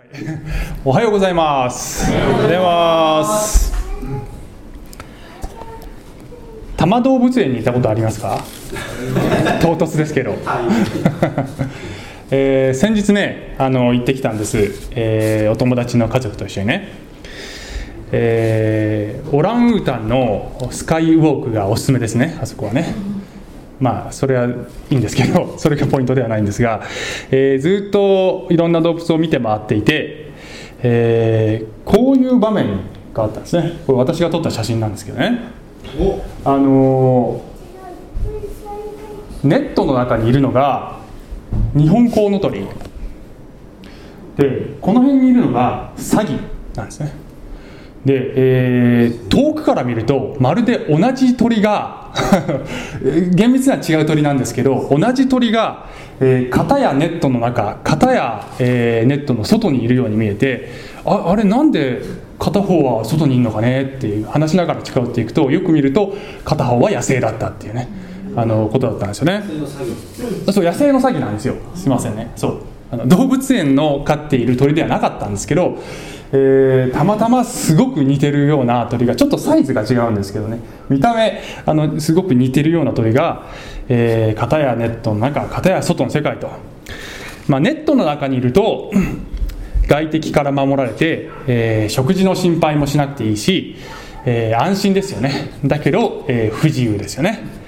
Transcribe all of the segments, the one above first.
おはようございます。おはようございます。多摩動物園に行ったことありますか？唐突ですけど。えー先日ねあの行ってきたんです、えーお友達の家族と一緒にね、えーオランウータンのスカイウォークがおすすめですねあそこはねまあそれはいいんですけど それがポイントではないんですが、えーずっといろんな動物を見て回っていて、えーこういう場面があったんですね。これ私が撮った写真なんですけどね。あのーネットの中にいるのが日本コウノトリ。でこの辺にいるのがサギなんですねで、えー遠くから見るとまるで同じ鳥が 厳密には違う鳥なんですけど同じ鳥が、えー片やネットの中片や、えーネットの外にいるように見えてああれなんで片方は外にいるのかね？っていう話しながら近寄っていくとよく見ると片方は野生だったっていうねあのことだったんですよね。そう野生のサギなんですよ。すいませんね。そうあの動物園の飼っている鳥ではなかったんですけど、えーたまたますごく似てるような鳥がちょっとサイズが違うんですけどね。見た目あのすごく似てるような鳥が、えー片やネットの中片や外の世界と、まあ、ネットの中にいると外敵から守られて、えー食事の心配もしなくていいし、え安心ですよね。だけど、え不自由ですよね。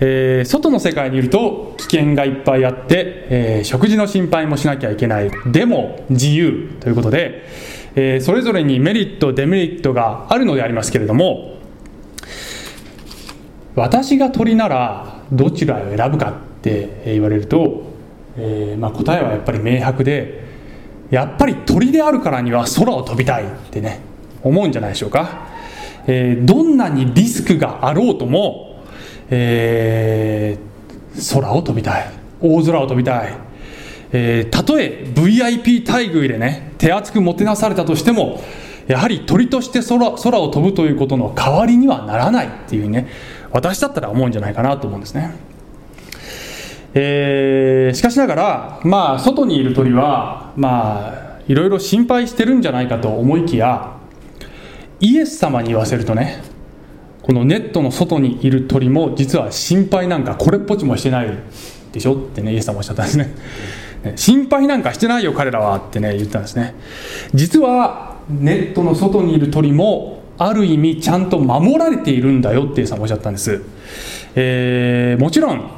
えー外の世界にいると危険がいっぱいあって、えー食事の心配もしなきゃいけない。でも自由ということで、えーそれぞれにメリットデメリットがあるのでありますけれども私が鳥ならどちらを選ぶかって言われると、えーまあ、答えはやっぱり明白でやっぱり鳥であるからには空を飛びたいってね思うんじゃないでしょうか、えーどんなにリスクがあろうとも、えー空を飛びたい。大空を飛びたい、えーたとえ VIP 待遇でね手厚くもてなされたとしてもやはり鳥として空空を飛ぶということの代わりにはならないっていうね私だったら思うんじゃないかなと思うんですね。えーしかしながら、まあ、外にいる鳥は、まあ、いろいろ心配してるんじゃないかと思いきや、イエス様に言わせるとね、このネットの外にいる鳥も、実は心配なんかこれっぽっちもしてないでしょってね、イエス様おっしゃったんですね。心配なんかしてないよ、彼らはってね、言ったんですね。実は、ネットの外にいる鳥も、ある意味、ちゃんと守られているんだよってイエス様おっしゃったんです。えーもちろん、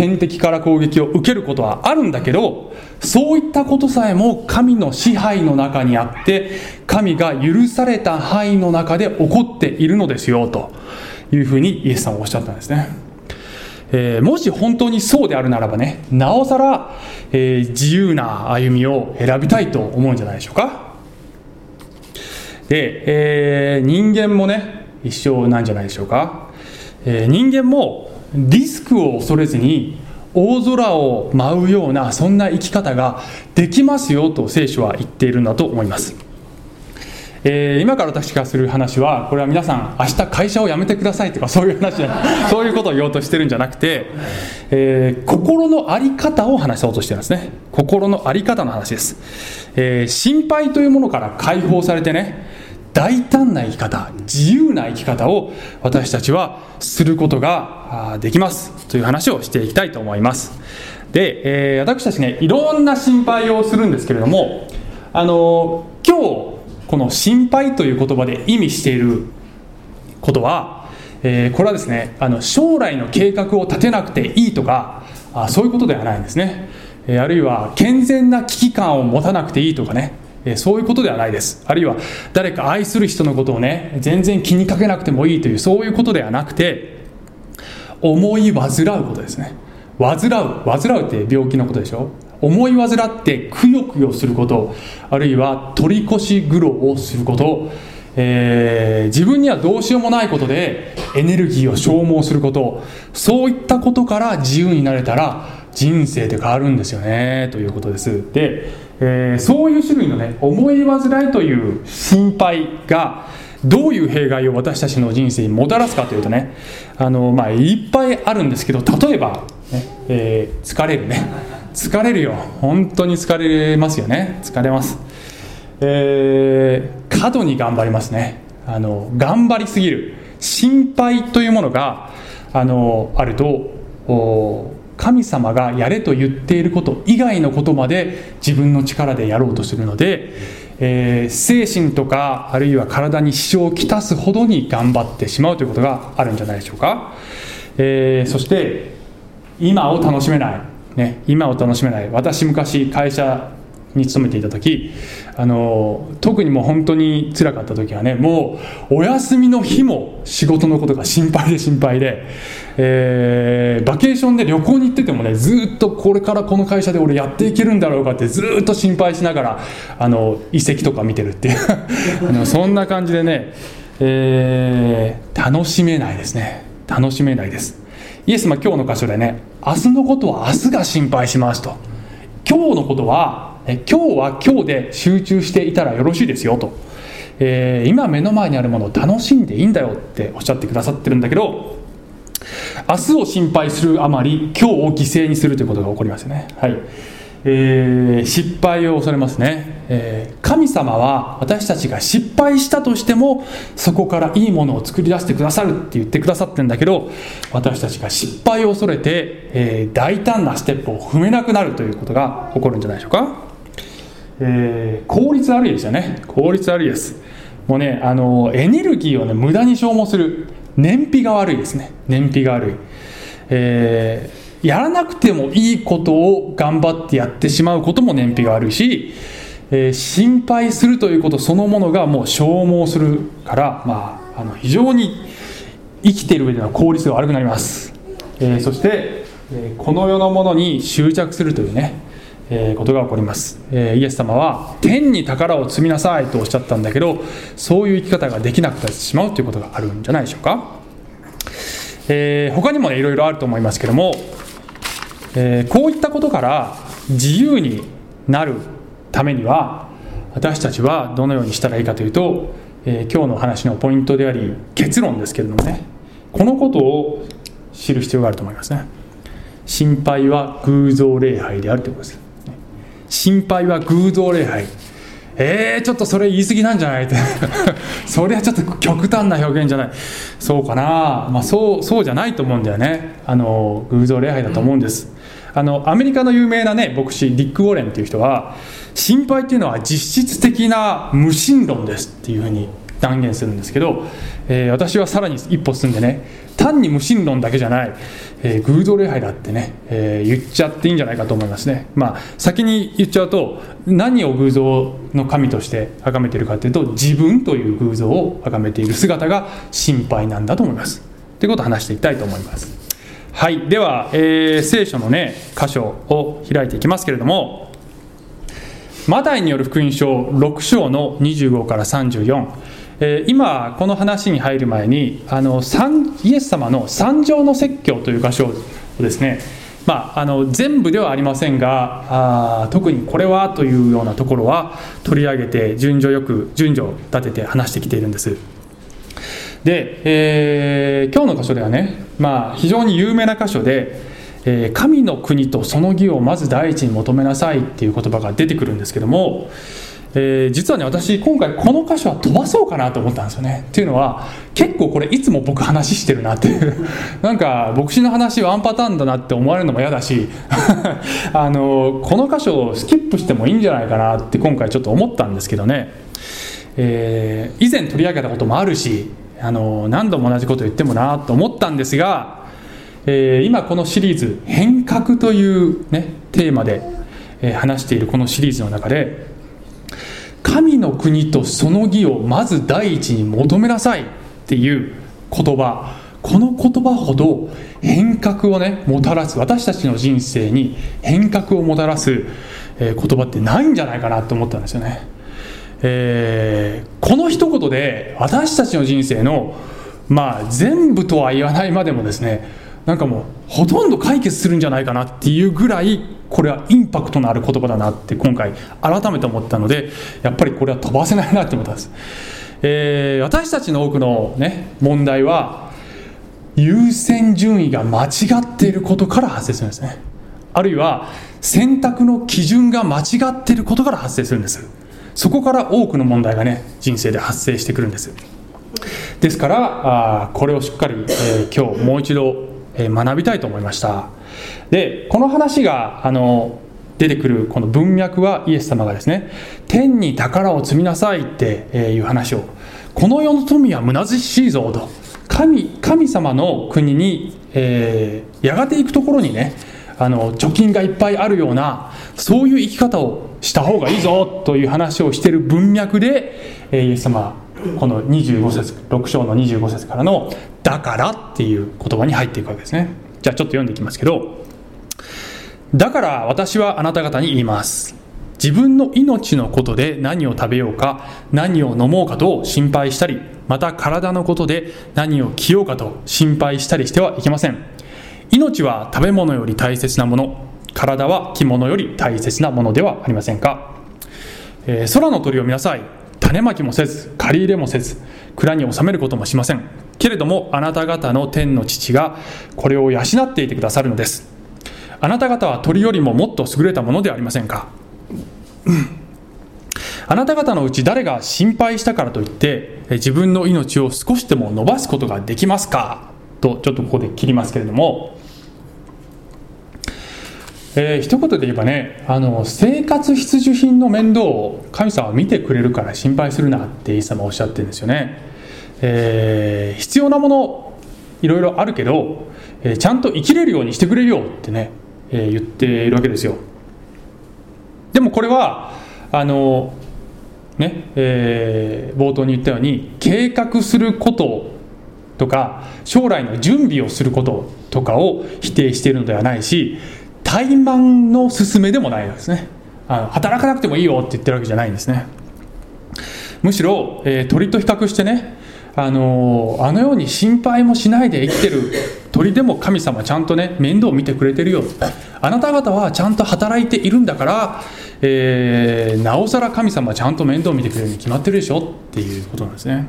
天敵から攻撃を受けることはあるんだけどそういったことさえも神の支配の中にあって神が許された範囲の中で起こっているのですよというふうにイエス様はおっしゃったんですね、えーもし本当にそうであるならばねなおさら、えー自由な歩みを選びたいと思うんじゃないでしょうか。で、えー人間もね一緒なんじゃないでしょうか、え人間もリスクを恐れずに大空を舞うようなそんな生き方ができますよと聖書は言っているんだと思います、えー今から私がする話はこれは皆さん明日会社を辞めてくださいとかそういう話じゃない。そういうことを言おうとしてるんじゃなくて、えー心の在り方を話そうとしてるんですね。心の在り方の話です、えー心配というものから解放されてね大胆な生き方自由な生き方を私たちはすることができますという話をしていきたいと思います。で、えー私たちねいろんな心配をするんですけれどもあの今日この心配という言葉で意味していることは、えーこれはですねあの将来の計画を立てなくていいとかあそういうことではないんですね、えあるいは健全な危機感を持たなくていいとかね。えそういうことではないです。あるいは誰か愛する人のことをね全然気にかけなくてもいいというそういうことではなくて思い患うことですね。患う患うって病気のことでしょ？思い患ってくよくよすることあるいは取り越し苦労をすること、えー自分にはどうしようもないことでエネルギーを消耗することそういったことから自由になれたら人生って変わるんですよねということです。で、えーそういう種類のね思い煩いという心配がどういう弊害を私たちの人生にもたらすかというとねあの、まあ、いっぱいあるんですけど例えば、ねえー疲れるね。疲れるよ。本当に疲れますよね。疲れます。えー、過度に頑張りますね。あの頑張りすぎる。心配というものがあのあると神様がやれと言っていること以外のことまで自分の力でやろうとするので、えー、精神とかあるいは体に支障をきたすほどに頑張ってしまうということがあるんじゃないでしょうか、えー、そして今を楽しめない、ね、今を楽しめない。私昔会社に勤めていた時あの特にもう本当につらかった時はねもうお休みの日も仕事のことが心配で心配で、えー、バケーションで旅行に行っててもねずっとこれからこの会社で俺やっていけるんだろうかってずっと心配しながらあの遺跡とか見てるっていう。あのそんな感じでね、えー、楽しめないですね。楽しめないです。イエス様今日の箇所でね明日のことは明日が心配しますと。今日のことはえ今日は今日で集中していたらよろしいですよと、えー、今目の前にあるものを楽しんでいいんだよっておっしゃってくださってるんだけど明日を心配するあまり今日を犠牲にするということが起こりますよね。はい。えー、失敗を恐れますね、えー、神様は私たちが失敗したとしてもそこからいいものを作り出してくださるって言ってくださってるんだけど私たちが失敗を恐れて、えー、大胆なステップを踏めなくなるということが起こるんじゃないでしょうか。えー、効率悪いですよね。効率悪いです。もうねあのエネルギーをね無駄に消耗する。燃費が悪いですね。燃費が悪い、えー、やらなくてもいいことを頑張ってやってしまうことも燃費が悪いし、えー、心配するということそのものがもう消耗するから、まあ、あの非常に生きている上での効率が悪くなります、えー、そして、えこの世のものに執着するというねえことが起こります、えイエス様は天に宝を積みなさいとおっしゃったんだけどそういう生き方ができなくなってしまうということがあるんじゃないでしょうか、えー、他にもねいろいろあると思いますけども、え、こういったことから自由になるためには私たちはどのようにしたらいいかというと、えー、今日の話のポイントであり結論ですけれどもね。このことを知る必要があると思いますね。心配は偶像礼拝であるということです。心配は偶像礼拝。えー、ちょっとそれ言い過ぎなんじゃない？って。それはちょっと極端な表現じゃない。そうかな、まあ、そうそうじゃないと思うんだよね。あの偶像礼拝だと思うんです。あのアメリカの有名なね牧師ディック・ウォレンっていう人は心配っていうのは実質的な無神論ですっていうふうに断言するんですけど、えー、私はさらに一歩進んでね単に無神論だけじゃない、えー、偶像礼拝だってね、えー、言っちゃっていいんじゃないかと思いますね。まあ先に言っちゃうと何を偶像の神として崇めているかというと自分という偶像を崇めている姿が心配なんだと思います。ということを話していきたいと思います。はいでは、えー、聖書のね箇所を開いていきますけれどもマタイによる福音書6章の25から34え今この話に入る前にあのイエス様の三条の説教という箇所をですねまあ、あの全部ではありませんがあ特にこれはというようなところは取り上げて順序よく順序を立てて話してきているんです。で、えー、今日の箇所ではね、まあ、非常に有名な箇所で、えー、神の国とその義をまず第一に求めなさいっていう言葉が出てくるんですけどもえー、実はね私今回この箇所は飛ばそうかなと思ったんですよね。っていうのは結構これいつも僕話してるなっていう。なんか牧師の話ワンパターンだなって思われるのも嫌だし あのこの箇所をスキップしてもいいんじゃないかなって今回ちょっと思ったんですけどね、えー、以前取り上げたこともあるしあの何度も同じこと言ってもなと思ったんですが、えー、今このシリーズ「変革」という、ね、テーマで、え話しているこのシリーズの中で神の国とその義をまず第一に求めなさいっていう言葉この言葉ほど変革をねもたらす私たちの人生に変革をもたらす、え言葉ってないんじゃないかなと思ったんですよね、えー、この一言で私たちの人生のまあ全部とは言わないまでもですねなんかもうほとんど解決するんじゃないかなっていうぐらいこれはインパクトのある言葉だなって今回改めて思ったのでやっぱりこれは飛ばせないなって思ったんです、えー、私たちの多くの、ね、問題は優先順位が間違っていることから発生するんですね。あるいは選択の基準が間違っていることから発生するんです。そこから多くの問題がね人生で発生してくるんです。ですからあこれをしっかり、えー、今日もう一度、学びたいと思いました。でこの話があの出てくるこの文脈はイエス様がですね天に宝を積みなさいっていう話をこの世の富は虚しいぞと神神様の国に、えー、やがて行くところにねあの貯金がいっぱいあるようなそういう生き方をした方がいいぞという話をしている文脈で、えー、イエス様この25節6章の25節からの「だから」っていう言葉に入っていくわけですね。じゃあちょっと読んでいきますけどだから私はあなた方に言います。自分の命のことで何を食べようか何を飲もうかと心配したりまた体のことで何を着ようかと心配したりしてはいけません。命は食べ物より大切なもの体は着物より大切なものではありませんか、えー、空の鳥を見なさい。種まきもせず借り入れもせず蔵に収めることもしません。けれどもあなた方の天の父がこれを養っていてくださるのです。あなた方は鳥よりももっと優れたものではありませんか。あなた方のうち誰が心配したからといって自分の命を少しでも伸ばすことができますか。とちょっとここで切りますけれども、えー、一言で言えばねあの生活必需品の面倒を神様は見てくれるから心配するなってイエス様おっしゃってるんですよね、えー、必要なものいろいろあるけど、えー、ちゃんと生きれるようにしてくれるよってね、えー、言っているわけですよ。でもこれはあのねえー、冒頭に言ったように計画することとか将来の準備をすることとかを否定しているのではないし怠慢の勧めでもないですね。あの働かなくてもいいよって言ってるわけじゃないんですね。むしろ、えー、鳥と比較してねあのあのように心配もしないで生きてる鳥でも神様ちゃんとね面倒を見てくれてるよ。あなた方はちゃんと働いているんだから、えー、なおさら神様ちゃんと面倒を見てくれるに決まってるでしょっていうことなんですね。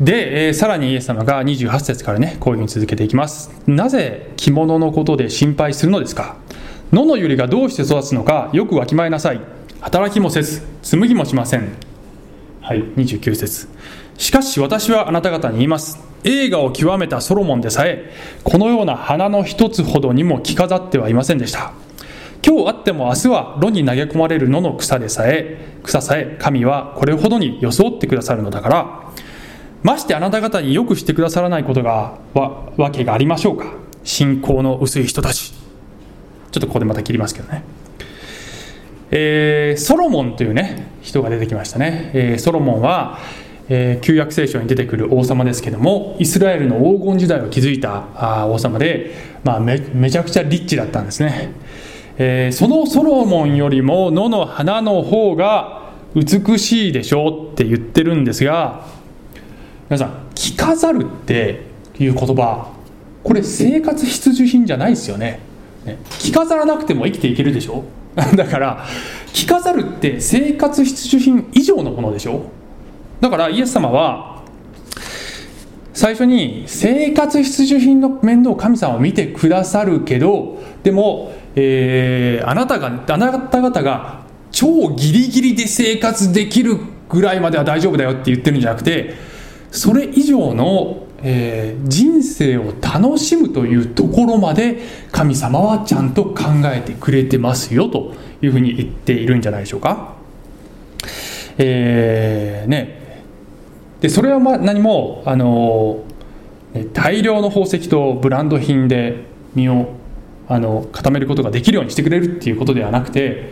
で、えー、さらにイエス様が28節からねこういうふうに続けていきます。なぜ着物のことで心配するのですか？野の百合がどうして育つのかよくわきまえなさい。働きもせず紡ぎもしません。はい、29節。しかし私はあなた方に言います。映画を極めたソロモンでさえこのような花の一つほどにも着飾ってはいませんでした。今日あっても明日は炉に投げ込まれる野の草でさえ草さえ神はこれほどに装ってくださるのだから。ましてあなた方によくしてくださらないことがわわけがありましょうか。信仰の薄い人たち。ちょっとここでまた切りますけどね。えー、ソロモンというね人が出てきましたね、えー、ソロモンは、えー、旧約聖書に出てくる王様ですけどもイスラエルの黄金時代を築いたあ王様で、まあ、めめちゃくちゃリッチだったんですね、えー、そのソロモンよりも野の花の方が美しいでしょうって言ってるんですが皆さん着飾るっていう言葉これ生活必需品じゃないですよね。ね着飾らなくても生きていけるでしょ？だから着飾るって生活必需品以上のものでしょ？だからイエス様は最初に生活必需品の面倒を神様を見てくださるけどでも、えー、あなたがあなた方が超ギリギリで生活できるぐらいまでは大丈夫だよって言ってるんじゃなくてそれ以上のえー、人生を楽しむというところまで神様はちゃんと考えてくれてますよというふうに言っているんじゃないでしょうか。えー、ね、でそれはま何もあの大量の宝石とブランド品で身をあの固めることができるようにしてくれるっていうことではなくて、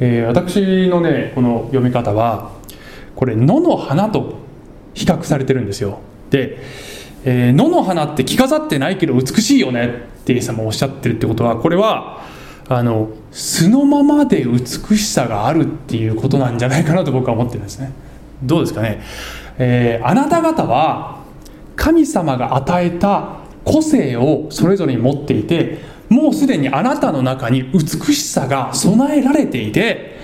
えー、私のねこの読み方はこれ野の花と比較されてるんですよ。でえー、野の花って着飾ってないけど美しいよね。ってイエス様おっしゃってるってことはこれはあの素のままで美しさがあるっていうことなんじゃないかなと僕は思ってるんですね。どうですかね、えー、あなた方は神様が与えた個性をそれぞれに持っていてもうすでにあなたの中に美しさが備えられていて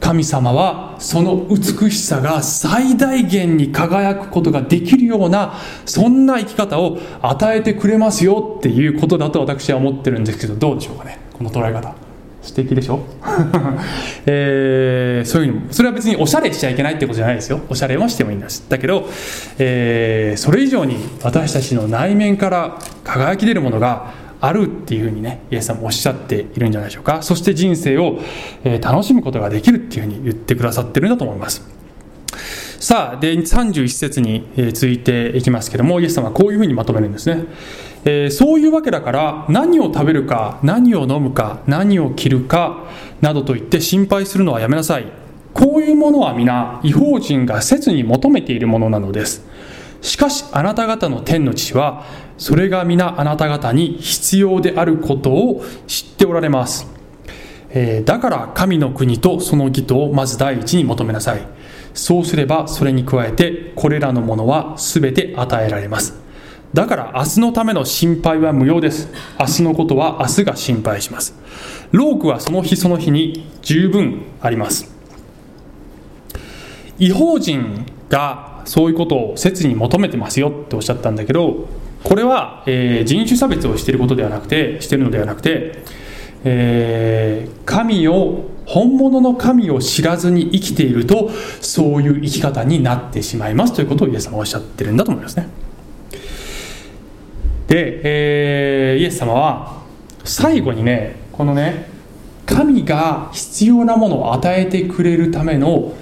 神様はその美しさが最大限に輝くことができるようなそんな生き方を与えてくれますよっていうことだと私は思ってるんですけどどうでしょうかね？この捉え方。素敵でしょ、えー、そういうのもそれは別におしゃれしちゃいけないってことじゃないですよ。おしゃれもしてもいいんですだけど、えー、それ以上に私たちの内面から輝き出るものがあるっていうふうにねイエス様おっしゃっているんじゃないでしょうか。そして人生を、楽しむことができるっていうふうに言ってくださってるんだと思います。さあで31節に続いていきますけどもイエス様はこういうふうにまとめるんですね、えー、そういうわけだから何を食べるか何を飲むか何を着るかなどと言って心配するのはやめなさい。こういうものは皆違法人が切に求めているものなのです。しかしあなた方の天の父はそれが皆あなた方に必要であることを知っておられます、えー、だから神の国とその義とをまず第一に求めなさい。そうすればそれに加えてこれらのものは全て与えられます。だから明日のための心配は無用です。明日のことは明日が心配します。ロークはその日その日に十分あります。違法人がそういうことを切に求めてますよっておっしゃったんだけどこれは、えー、人種差別をしていることではなくてしているのではなくて、えー、神を本物の神を知らずに生きているとそういう生き方になってしまいます。ということをイエス様はおっしゃってるんだと思いますね。で、えー、イエス様は最後にねこのね神が必要なものを与えてくれるための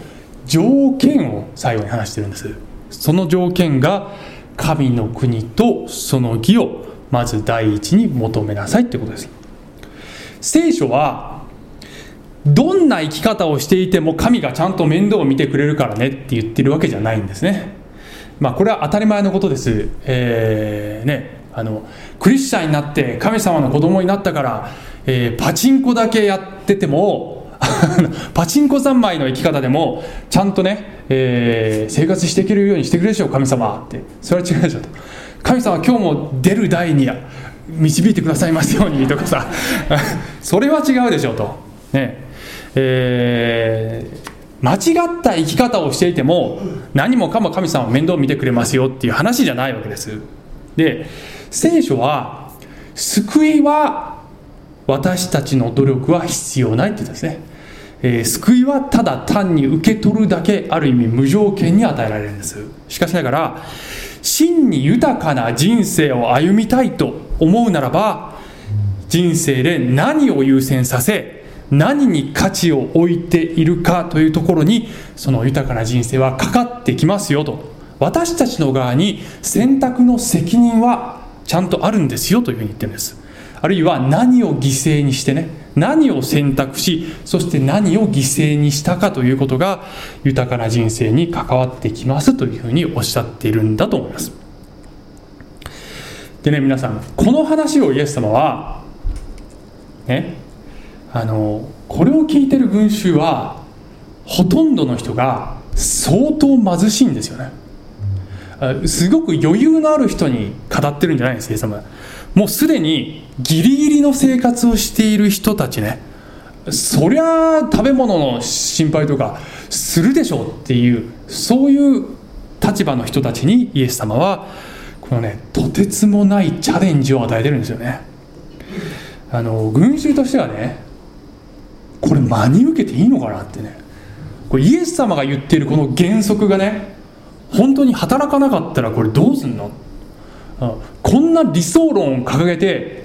条件を最後に話してるんです。その条件が神の国とその義をまず第一に求めなさいってことです。聖書はどんな生き方をしていても神がちゃんと面倒を見てくれるからねって言ってるわけじゃないんですね。まあこれは当たり前のことです。えー、ねあのクリスチャンになって神様の子供になったから、えー、パチンコだけやってても パチンコ三昧の生き方でもちゃんとね、えー、生活していけるようにしてくれるでしょう神様って。それは違うでしょと。神様今日も出る台に導いてくださいますようにとかさ。それは違うでしょうと。ね。えー、間違った生き方をしていても何もかも神様は面倒見てくれますよっていう話じゃないわけです。で聖書は救いは私たちの努力は必要ないって言ったんですね、えー、救いはただ単に受け取るだけある意味無条件に与えられるんです。しかしながら真に豊かな人生を歩みたいと思うならば人生で何を優先させ何に価値を置いているかというところにその豊かな人生はかかってきますよと。私たちの側に選択の責任はちゃんとあるんですよというふうに言ってるんです。あるいは何を犠牲にしてね何を選択しそして何を犠牲にしたかということが豊かな人生に関わってきますというふうにおっしゃっているんだと思います。でね皆さんこの話をイエス様はねあのこれを聞いてる群衆はほとんどの人が相当貧しいんですよね。すごく余裕のある人に語ってるんじゃないですイエス様。もうすでにギリギリの生活をしている人たちね。そりゃ食べ物の心配とかするでしょうっていうそういう立場の人たちにイエス様はこのねとてつもないチャレンジを与えてるんですよね。あの群衆としてはねこれ真に受けていいのかなってね。これイエス様が言っているこの原則がね本当に働かなかったらこれどうすんの？こんな理想論を掲げて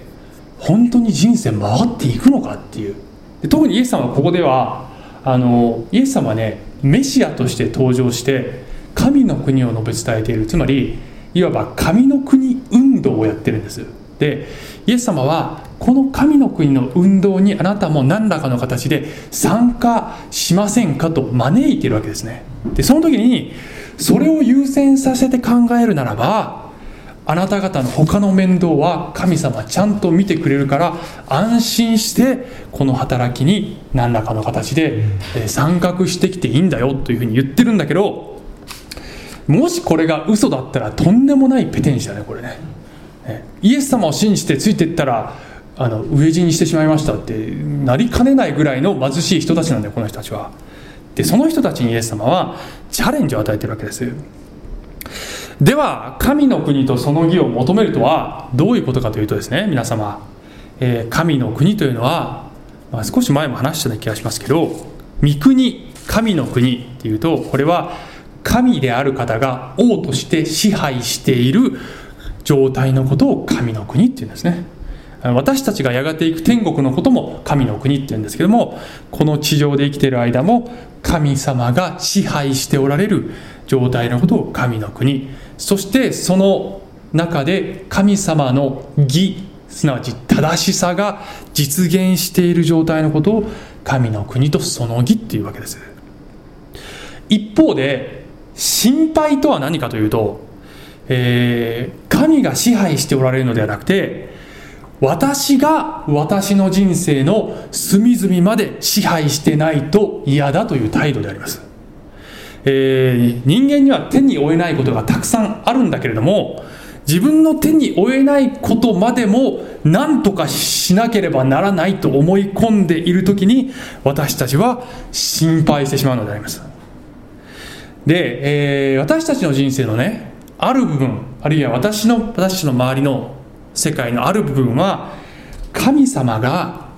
本当に人生回っていくのかっていう。特にイエス様はここではあのイエス様はねメシアとして登場して神の国を述べ伝えている。つまりいわば神の国運動をやってるんです。でイエス様はこの神の国の運動にあなたも何らかの形で参加しませんかと招いてるわけですね。でその時にそれを優先させて考えるならばあなた方の他の面倒は神様ちゃんと見てくれるから安心してこの働きに何らかの形で参画してきていいんだよというふうに言ってるんだけどもしこれが嘘だったらとんでもないペテン師だねこれね。イエス様を信じてついていったらあの飢え死にしてしまいましたってなりかねないぐらいの貧しい人たちなんだよこの人たちはでその人たちにイエス様はチャレンジを与えてるわけです。では神の国とその義を求めるとはどういうことかというとですね皆様、えー、神の国というのは、まあ、少し前も話したような気がしますけど御国神の国っていうとこれは神である方が王として支配している状態のことを神の国っていうんですね。私たちがやがていく天国のことも神の国っていうんですけどもこの地上で生きている間も神様が支配しておられる状態のことを神の国。そしてその中で神様の義すなわち正しさが実現している状態のことを神の国とその義っていうわけです。一方で心配とは何かというと、えー、神が支配しておられるのではなくて私が私の人生の隅々まで支配してないと嫌だという態度であります。えー、人間には手に負えないことがたくさんあるんだけれども、自分の手に負えないことまでも何とかしなければならないと思い込んでいる時に私たちは心配してしまうのであります。で、えー、私たちの人生のね、ある部分、あるいは私の、私たちの周りの世界のある部分は神様が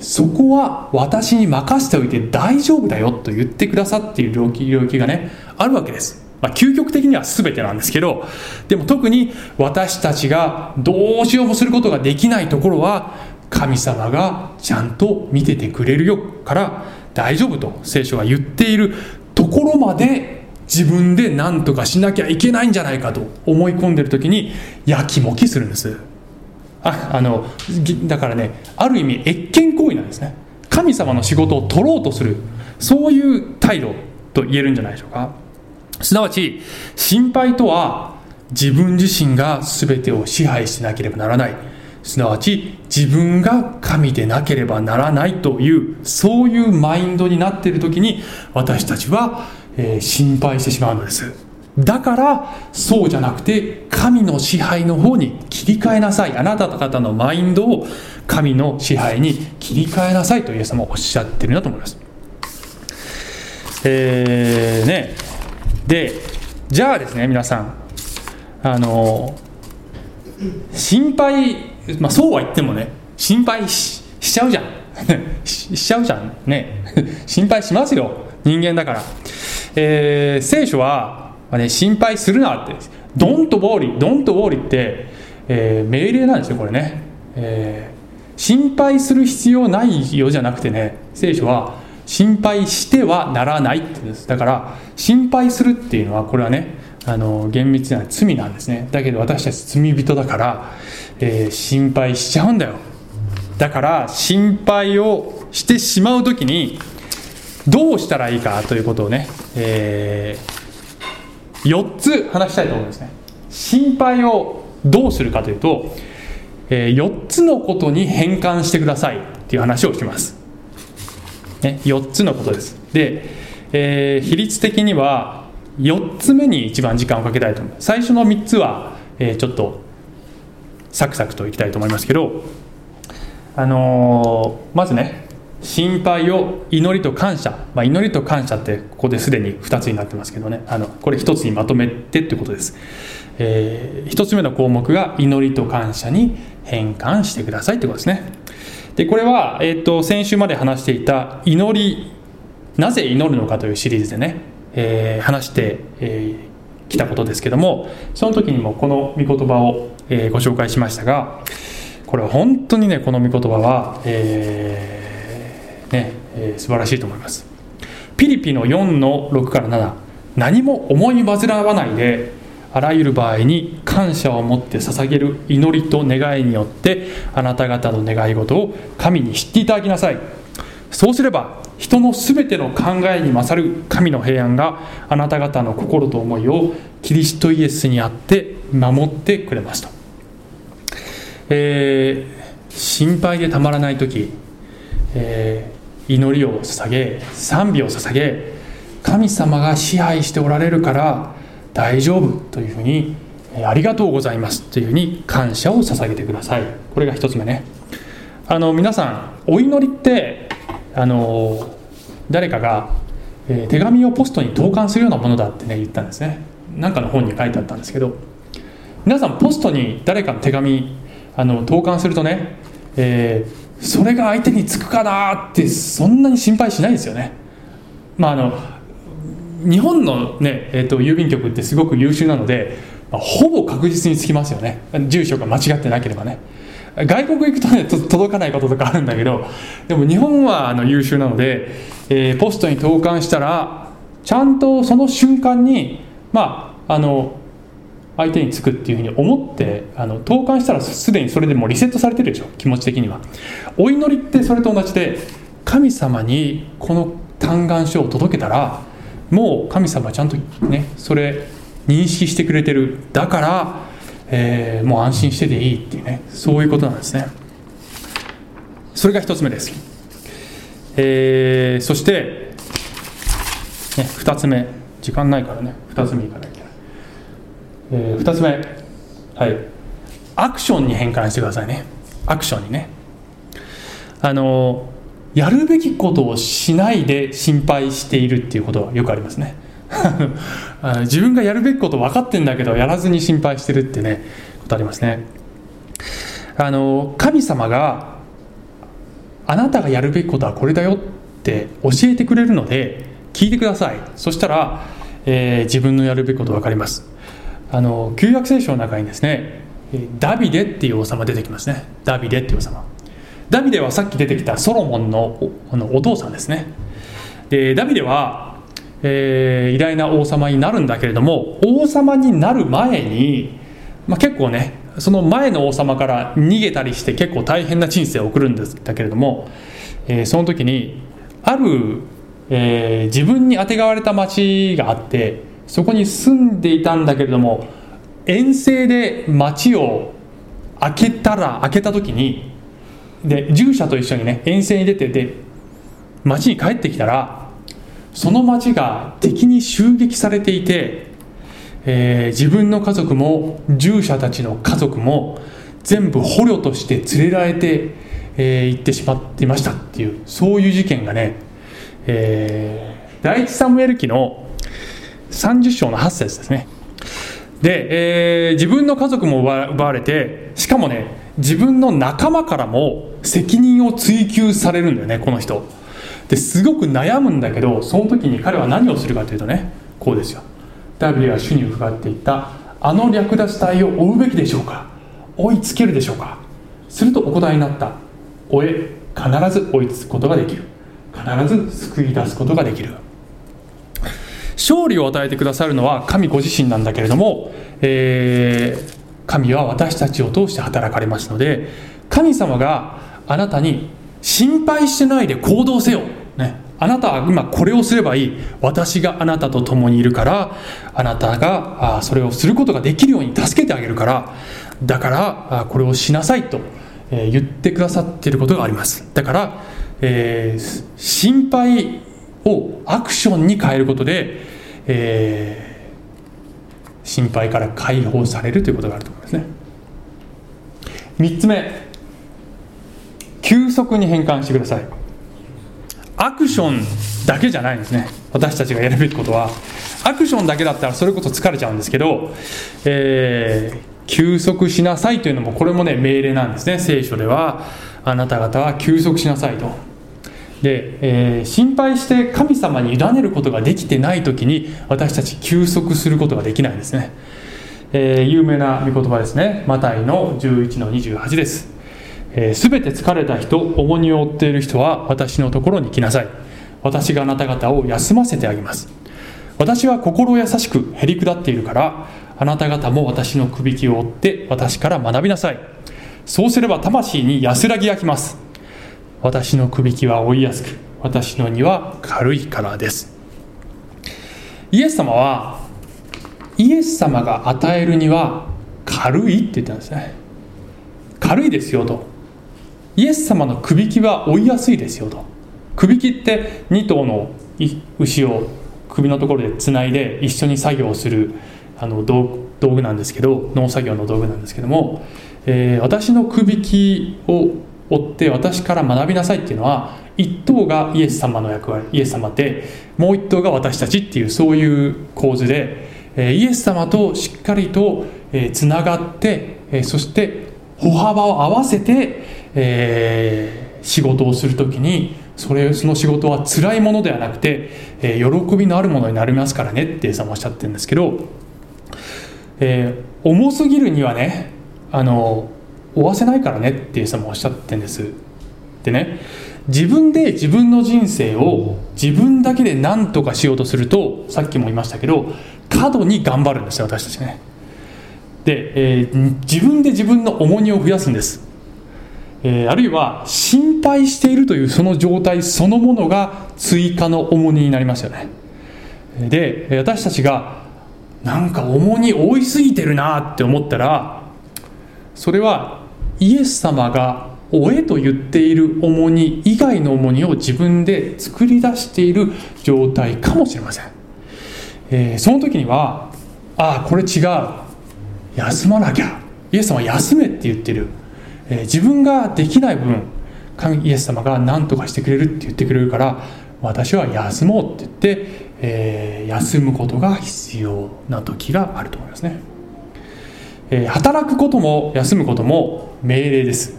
そこは私に任せておいて大丈夫だよと言ってくださっている領域領域がねあるわけです、まあ、究極的には全てなんですけどでも特に私たちがどうしようもすることができないところは神様がちゃんと見ててくれるよから大丈夫と聖書が言っているところまで自分で何とかしなきゃいけないんじゃないかと思い込んでる時にやきもきするんです。ああのだからねある意味越権行為なんですね。神様の仕事を取ろうとする。そういう態度と言えるんじゃないでしょうか。すなわち心配とは自分自身が全てを支配しなければならない。すなわち自分が神でなければならないというそういうマインドになっている時に私たちは、えー、心配してしまうのです。だからそうじゃなくて神の支配の方に切り替えなさい。あなた方のマインドを神の支配に切り替えなさいとイエス様おっしゃってるんだと思います。えー、ね。でじゃあですね皆さん。あの心配まあそうは言ってもね心配ししちゃうじゃん。ししちゃうじゃんね。心配しますよ。人間だから、えー、聖書はまあね、心配するなって、ドンとボーリー、ドンとボーリーって、えー、命令なんですよ、これね、えー、心配する必要ないよじゃなくてね、聖書は、心配してはならないって言うんです。だから、心配するっていうのは、これはね、あの厳密な罪なんですね。だけど私たち罪人だから、えー、心配しちゃうんだよ。だから、心配をしてしまうときに、どうしたらいいかということをね、えー4つ話したいと思いますね。心配をどうするかというと、えー、4つのことに変換してくださいっていう話をします、ね、4つのことです。で、えー、比率的には4つ目に一番時間をかけたいと思います最初の3つは、えー、ちょっとサクサクといきたいと思いますけどあのー、まずね心配を祈りと感謝、まあ、祈りと感謝ってここですでに2つになってますけどね。あのこれ1つにまとめてってことです、えー、1つ目の項目が祈りと感謝に変換してくださいってことですね。でこれは、えーと、先週まで話していた祈りなぜ祈るのかというシリーズでね、えー、話してき、えー、たことですけどもその時にもこの御言葉を、えー、ご紹介しましたがこれは本当にねこの御言葉は、えーね、えー、素晴らしいと思います。ピリピの4の6から7何も思い煩わないであらゆる場合に感謝を持って捧げる祈りと願いによってあなた方の願い事を神に知っていただきなさい。そうすれば人の全ての考えに勝る神の平安があなた方の心と思いをキリストイエスにあって守ってくれますと、えー、心配でたまらない時、えー祈りを捧げ賛美を捧げ神様が支配しておられるから大丈夫というふうにありがとうございますというふうに感謝を捧げてください。これが一つ目ね。あの皆さんお祈りってあの誰かがえ、手紙をポストに投函するようなものだってね言ったんですね。なんかの本に書いてあったんですけど皆さんポストに誰かの手紙あの投函するとね、えー、それが相手につくかなってそんなに心配しないですよね。まああの日本のね、えーと、郵便局ってすごく優秀なので、まあ、ほぼ確実につきますよね。住所が間違ってなければね。外国行くとね届かないこととかあるんだけどでも日本はあの優秀なので、えー、ポストに投函したらちゃんとその瞬間にまああの相手につくっていうふうに思ってあの投函したらすでにそれでもうリセットされてるでしょ気持ち的には。お祈りってそれと同じで神様にこの嘆願書を届けたらもう神様はちゃんとねそれ認識してくれてる。だから、えー、もう安心してていいっていうねそういうことなんですね。それが一つ目です、えー、そして、ね、二つ目。時間ないからね。二つ目いかなきゃいけない、えー、二つ目。はい。アクションに変換してくださいね。アクションにね。あのやるべきことをしないで心配しているっていうことはよくありますね。自分がやるべきこと分かってんだけどやらずに心配してるってねことありますね。あの神様があなたがやるべきことはこれだよって教えてくれるので聞いてください。そしたら、えー、自分のやるべきこと分かります。あの旧約聖書の中にですねダビデっていう王様出てきますね。ダビデっていう王様。ダビデはさっき出てきたソロモンののお父さんですね。でダビデは、えー、偉大な王様になるんだけれども王様になる前に、まあ、結構ねその前の王様から逃げたりして結構大変な人生を送るんですだけれども、えー、その時にある、えー、自分にあてがわれた町があってそこに住んでいたんだけれども遠征で町を開けたら開けた時にで従者と一緒にね遠征に出てで町に帰ってきたらその町が敵に襲撃されていて、えー、自分の家族も従者たちの家族も全部捕虜として連れられて、えー、行ってしまっていましたっていうそういう事件がね、えー、第一サムエル記の30章の8節ですね。で、えー、自分の家族も奪われてしかもね自分の仲間からも責任を追及されるんだよねこの人。ですごく悩むんだけどその時に彼は何をするかというとねこうですよ。ダビデは主に伺っていった。あの略奪隊を追うべきでしょうか？追いつけるでしょうか？するとお答えになった。追え必ず追いつくことができる。必ず救い出すことができる。勝利を与えてくださるのは神ご自身なんだけれども、えー、神は私たちを通して働かれますので神様があなたに心配してないで行動せよ、ね、あなたは今これをすればいい。私があなたと共にいるからあなたがそれをすることができるように助けてあげるからだからこれをしなさいと言ってくださっていることがあります。だから、えー、心配をアクションに変えることで、えー心配から解放されるということがあると思いますね。3つ目。急速に変換してください。アクションだけじゃないんですね。私たちがやるべきことは。アクションだけだったらそれこそ疲れちゃうんですけど、えー、休息しなさいというのもこれもね命令なんですね。聖書ではあなた方は休息しなさいと。で、えー、心配して神様に委ねることができてない時に私たち休息することができないんですね、えー、有名な御言葉ですね。マタイの11の28です。すべ、えー、て疲れた人重荷を負っている人は私のところに来なさい。私があなた方を休ませてあげます。私は心優しくへりくだっているからあなた方も私のくびきを追って私から学びなさい。そうすれば魂に安らぎがきます。私のくびきは追いやすく私の荷は軽いからです。イエス様はイエス様が与えるには軽いって言ったんですね。軽いですよと。イエス様のくびきは追いやすいですよと。くびきって2頭の牛を首のところでつないで一緒に作業をするあの道具なんですけど農作業の道具なんですけども、えー、私のくびきを追って私から学びなさいっていうのは一頭がイエス様の役割イエス様でもう一頭が私たちっていうそういう構図でイエス様としっかりとつながってそして歩幅を合わせて、え、仕事をする時にそれその仕事は辛いものではなくて、え、喜びのあるものになりますからねってイエス様おっしゃってるんですけど、え、重すぎるにはねあの負わせないからねってイエス様おっしゃってるんです。でね自分で自分の人生を自分だけで何とかしようとするとさっきも言いましたけど過度に頑張るんですよ私たちね。で、えー、自分で自分の重荷を増やすんです、えー、あるいは心配しているというその状態そのものが追加の重荷になりますよね。で私たちがなんか重荷負いすぎてるなって思ったらそれはイエス様が負えと言っている重荷以外の重荷を自分で作り出している状態かもしれません、えー、その時にはああこれ違う。休まなきゃ。イエス様は休めって言ってる、えー、自分ができない分イエス様が何とかしてくれるって言ってくれるから私は休もうって言って、えー、休むことが必要な時があると思いますね、えー、働くことも休むことも命令です、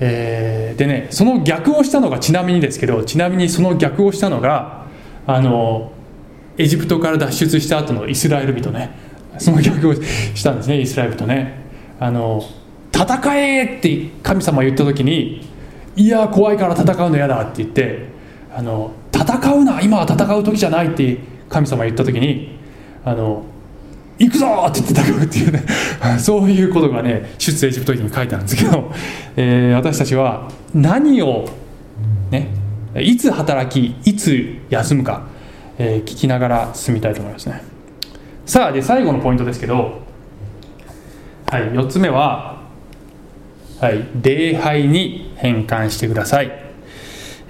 えー、でねその逆をしたのがちなみにですけどちなみにその逆をしたのがあのエジプトから脱出した後のイスラエル人ね。その逆をしたんですねイスラエルとね。あの戦えって神様言った時にいや怖いから戦うの嫌だって言ってあの戦うな今は戦う時じゃないって神様言った時にあの行くぞって言って戦うっていうね。そういうことがね出エジプト記に書いてあるんですけど、えー、私たちは何をねいつ働きいつ休むか、えー、聞きながら進みたいと思いますね。さあで最後のポイントですけど、はい、4つ目は、はい、礼拝に変換してください、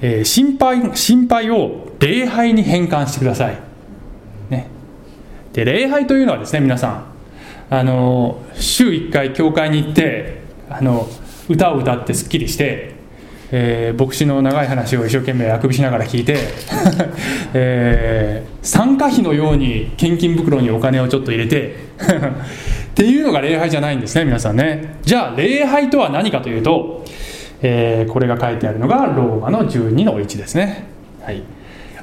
えー、心配心配を礼拝に変換してください、で礼拝というのはですね皆さんあの週1回教会に行ってあの歌を歌ってすっきりしてえー、牧師の長い話を一生懸命あくびしながら聞いて、えー、参加費のように献金袋にお金をちょっと入れて っていうのが礼拝じゃないんですね皆さんね。じゃあ礼拝とは何かというと、えー、これが書いてあるのがローマの12の1ですね。はい。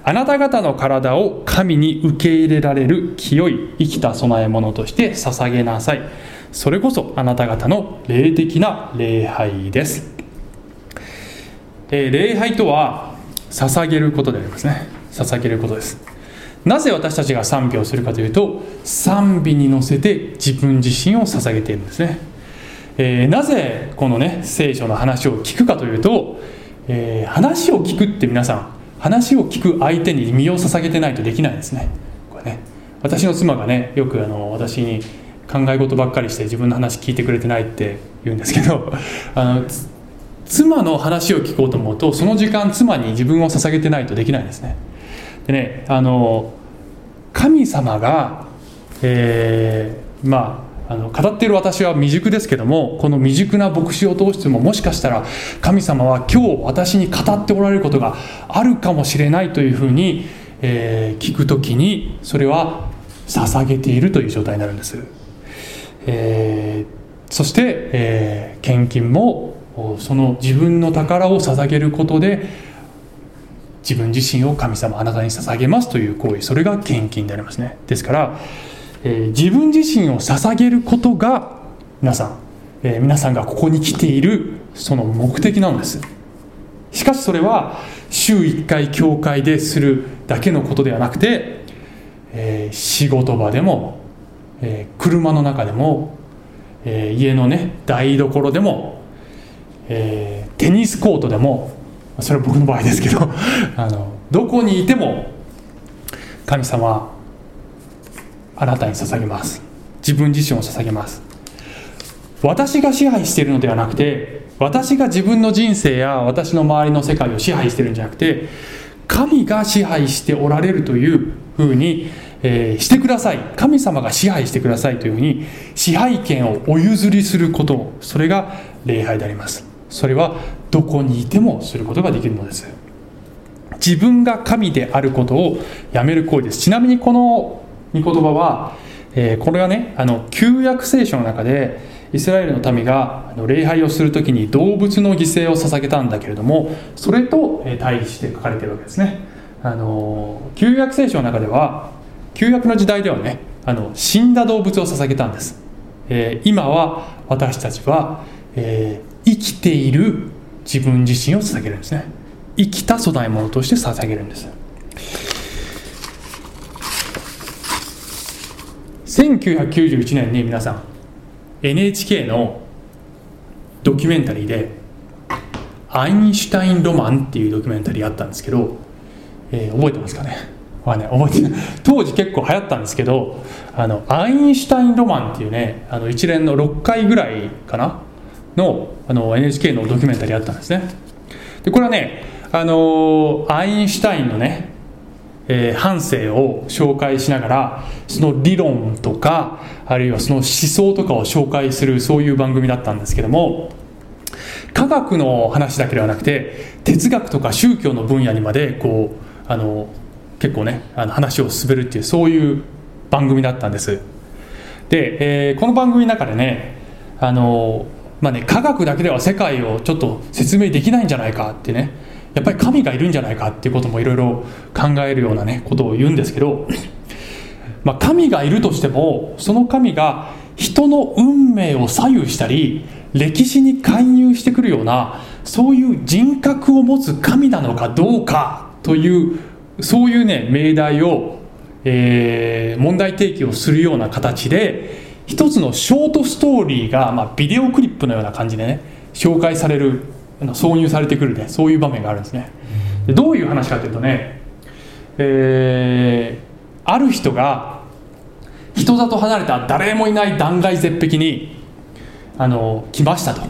あなた方の体を神に受け入れられる清い生きた供え物として捧げなさい。それこそあなた方の霊的な礼拝です。えー、礼拝とは捧げることでありますね。捧げることです。なぜ私たちが賛美をするかというと賛美に乗せて自分自身を捧げているんですね、えー、なぜこのね聖書の話を聞くかというと、えー、話を聞くって皆さん話を聞く相手に身を捧げてないとできないですね。これね。私の妻がねよくあの私に考え事ばっかりして自分の話聞いてくれてないって言うんですけど あの妻の話を聞こうと思うとその時間妻に自分を捧げてないとできないんですね。でねあの神様が、えー、まああの語っている私は未熟ですけどもこの未熟な牧師を通してももしかしたら神様は今日私に語っておられることがあるかもしれないというふうに、えー、聞く時にそれは捧げているという状態になるんです、えー、そして、えー、献金もその自分の宝を捧げることで自分自身を神様あなたに捧げますという行為それが献金でありますね。ですから、えー、自分自身を捧げることが皆さん、えー、皆さんがここに来ているその目的なんです。しかしそれは週1回教会でするだけのことではなくて、えー、仕事場でも、え車の中でも、え家のね台所でもえ、テニスコートでもそれは僕の場合ですけど あのどこにいても神様あなたに捧げます。自分自身を捧げます。私が支配しているのではなくて私が自分の人生や私の周りの世界を支配しているんじゃなくて神が支配しておられるというふうに、えー、してください。神様が支配してくださいというふうに支配権をお譲りすることそれが礼拝であります。それはどこにいてもすることができるのです。自分が神であることをやめる行為です。ちなみにこの御言葉は、えー、これはねあの旧約聖書の中でイスラエルの民が礼拝をする時に動物の犠牲を捧げたんだけれどもそれと対比して書かれてるわけですね。あの旧約聖書の中では旧約の時代ではねあの死んだ動物を捧げたんです、えー、今は私たちは、えー、生きている自分自身を捧げるんですね。生きた供え物として捧げるんです。1991年に皆さん NHK のドキュメンタリーで「アインシュタイン・ロマン」っていうドキュメンタリーあったんですけど、えー、覚えてますかね？はね覚えて 当時結構流行ったんですけどあのアインシュタイン・ロマンっていうねあの一連の6回ぐらいかな？のあの NHK のドキュメンタリーあったんですね。でこれはねあのアインシュタインのねえー、半生を紹介しながらその理論とかあるいはその思想とかを紹介するそういう番組だったんですけども科学の話だけではなくて哲学とか宗教の分野にまでこうあの結構ねあの話を進めるっていうそういう番組だったんです。で、えー、この番組の中でねあのまあね科学だけでは世界をちょっと説明できないんじゃないかってねやっぱり神がいるんじゃないかっていうこともいろいろ考えるようなねことを言うんですけど、まあ、神がいるとしてもその神が人の運命を左右したり歴史に介入してくるようなそういう人格を持つ神なのかどうかというそういうね命題を、えー、問題提起をするような形で一つのショートストーリーが、まあ、ビデオクリップのような感じでね紹介される挿入されてくるね。そういう場面があるんですね。でどういう話かというとね、えー、ある人が人里離れた誰もいない断崖絶壁にあの来ましたと。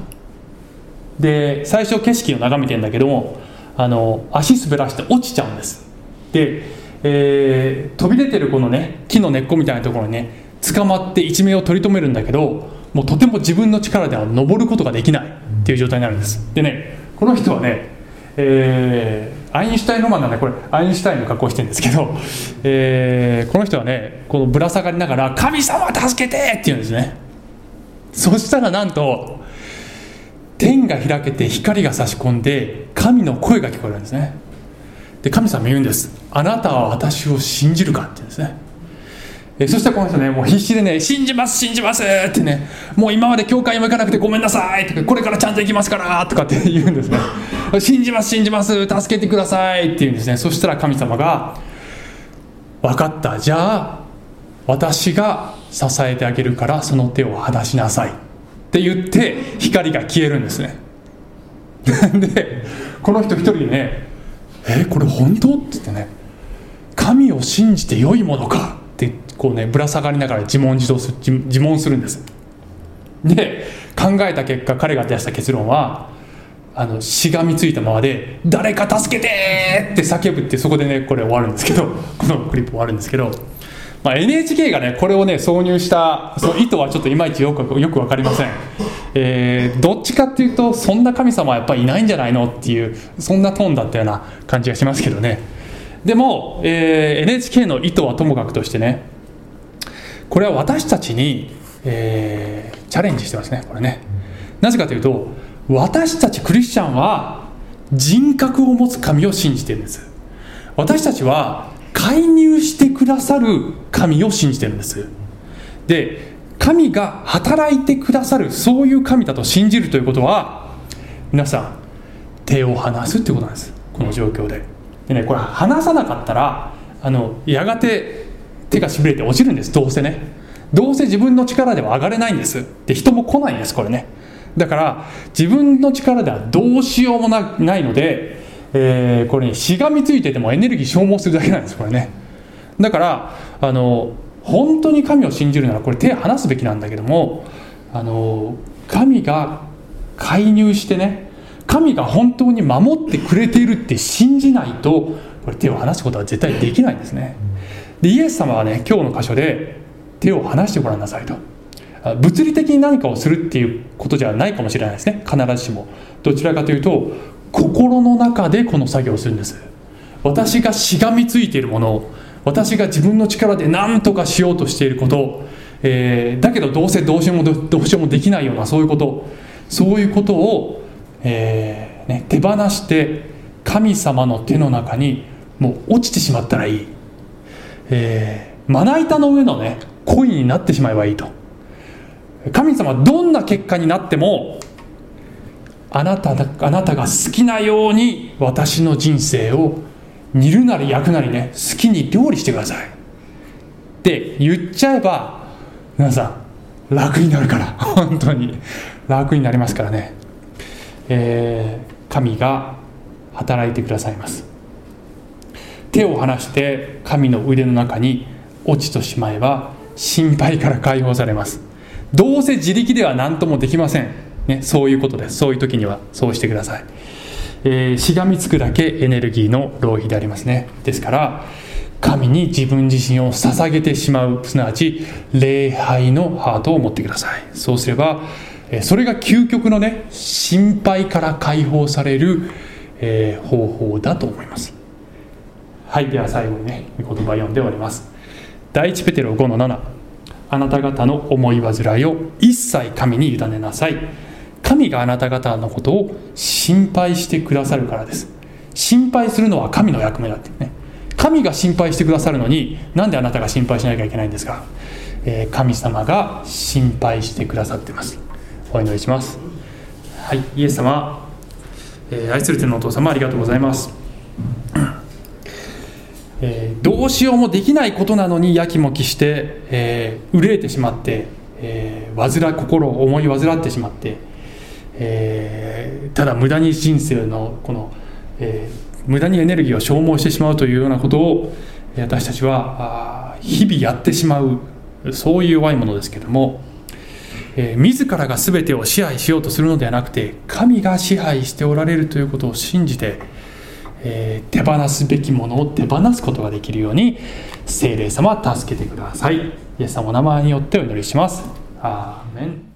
で最初景色を眺めてんだけどもあの足滑らして落ちちゃうんです。で、えー、飛び出てるこのね木の根っこみたいなところにね捕まって一命を取り留めるんだけどもうとても自分の力では登ることができない。っていう状態になるんですでねこの人はね、えー、アインシュタインロマンなんでこれアインシュタインの格好してるんですけど、えー、この人はねこのぶら下がりながら「神様助けて!」って言うんですねそしたらなんと天が開けて光が差し込んで神の声が聞こえるんですねで神様言うんです「あなたは私を信じるか?」って言うんですねえそしてこの人ねもう必死でね「信じます信じます」ってね「もう今まで教会も行かなくてごめんなさい」とか「これからちゃんと行きますから」とかって言うんですね「信じます信じます助けてください」って言うんですね。そしたら神様が「分かった。じゃあ私が支えてあげるからその手を離しなさい」って言って光が消えるんですね。でこの人一人でね「えこれ本当?」って言ってね「神を信じて良いものか」こうねぶら下がりながら自問自答する自問するんですで考えた結果彼が出した結論はあのしがみついたままで「誰か助けて!」って叫ぶってそこでねこれ終わるんですけど このクリップ終わるんですけど、まあ、NHK がねこれをね挿入したその意図はちょっといまいちよくよく分かりません、えー、どっちかっていうとそんな神様はやっぱりいないんじゃないのっていうそんなトーンだったような感じがしますけどねでも、えー、NHK の意図はともかくとしてねこれは私たちに、えー、チャレンジしてますねこれね。なぜかというと私たちクリスチャンは人格を持つ神を信じてるんです。私たちは介入してくださる神を信じてるんです。で神が働いてくださるそういう神だと信じるということは皆さん手を離すってことなんです。この状況で。でねこれ離さなかったらあのやがて手がしびれて落ちるんです。どうせね。どうせ自分の力では上がれないんです。で人も来ないんですこれね。だから自分の力ではどうしようもないので、えー、これにしがみついててもエネルギー消耗するだけなんですこれね。だからあの本当に神を信じるならこれ手離すべきなんだけどもあの神が介入してね神が本当に守ってくれているって信じないとこれ手を離すことは絶対できないんですね。でイエス様はね今日の箇所で手を離してごらんなさいと。物理的に何かをするっていうことじゃないかもしれないですね。必ずしも。どちらかというと心の中でこの作業をするんです。私がしがみついているもの私が自分の力で何とかしようとしていること、えー、だけどどうせどうしようもどうしようもできないようなそういうこと。そういうことを、えーね、手放して神様の手の中にもう落ちてしまったらいい、えー、まな板の上のね恋になってしまえばいいと。神様どんな結果になってもあなたあなたが好きなように私の人生を煮るなり焼くなりね好きに料理してください。って言っちゃえば皆さん楽になるから。本当に。楽になりますからね、えー、神が働いてくださいます。手を離して神の腕の中に落ちとしまえば心配から解放されます。どうせ自力では何ともできません、ね、そういうことです。そういう時にはそうしてください、えー、しがみつくだけエネルギーの浪費でありますね。ですから神に自分自身を捧げてしまうすなわち礼拝のハートを持ってください。そうすればそれが究極のね心配から解放される、え、方法だと思います。はい。では最後にね御言葉読んで終わります。第一ペテロ5の7あなた方の思い煩いを一切神に委ねなさい。神があなた方のことを心配してくださるからです。心配するのは神の役目だってね。神が心配してくださるのになんであなたが心配しなきゃいけないんですか、えー、神様が心配してくださってます。お祈りします。はい。イエス様、えー、愛する天のお父様ありがとうございます。えー、どうしようもできないことなのにやきもきして、えー、憂えてしまって、えー、煩心を思い煩ってしまって、えー、ただ無駄に人生のこの、えー、無駄にエネルギーを消耗してしまうというようなことを私たちは日々やってしまうそういう弱いものですけども、え、自らが全てを支配しようとするのではなくて神が支配しておられるということを信じてえー、手放すべきものを手放すことができるように聖霊様助けてください。イエス様お名前によってお祈りします。アーメン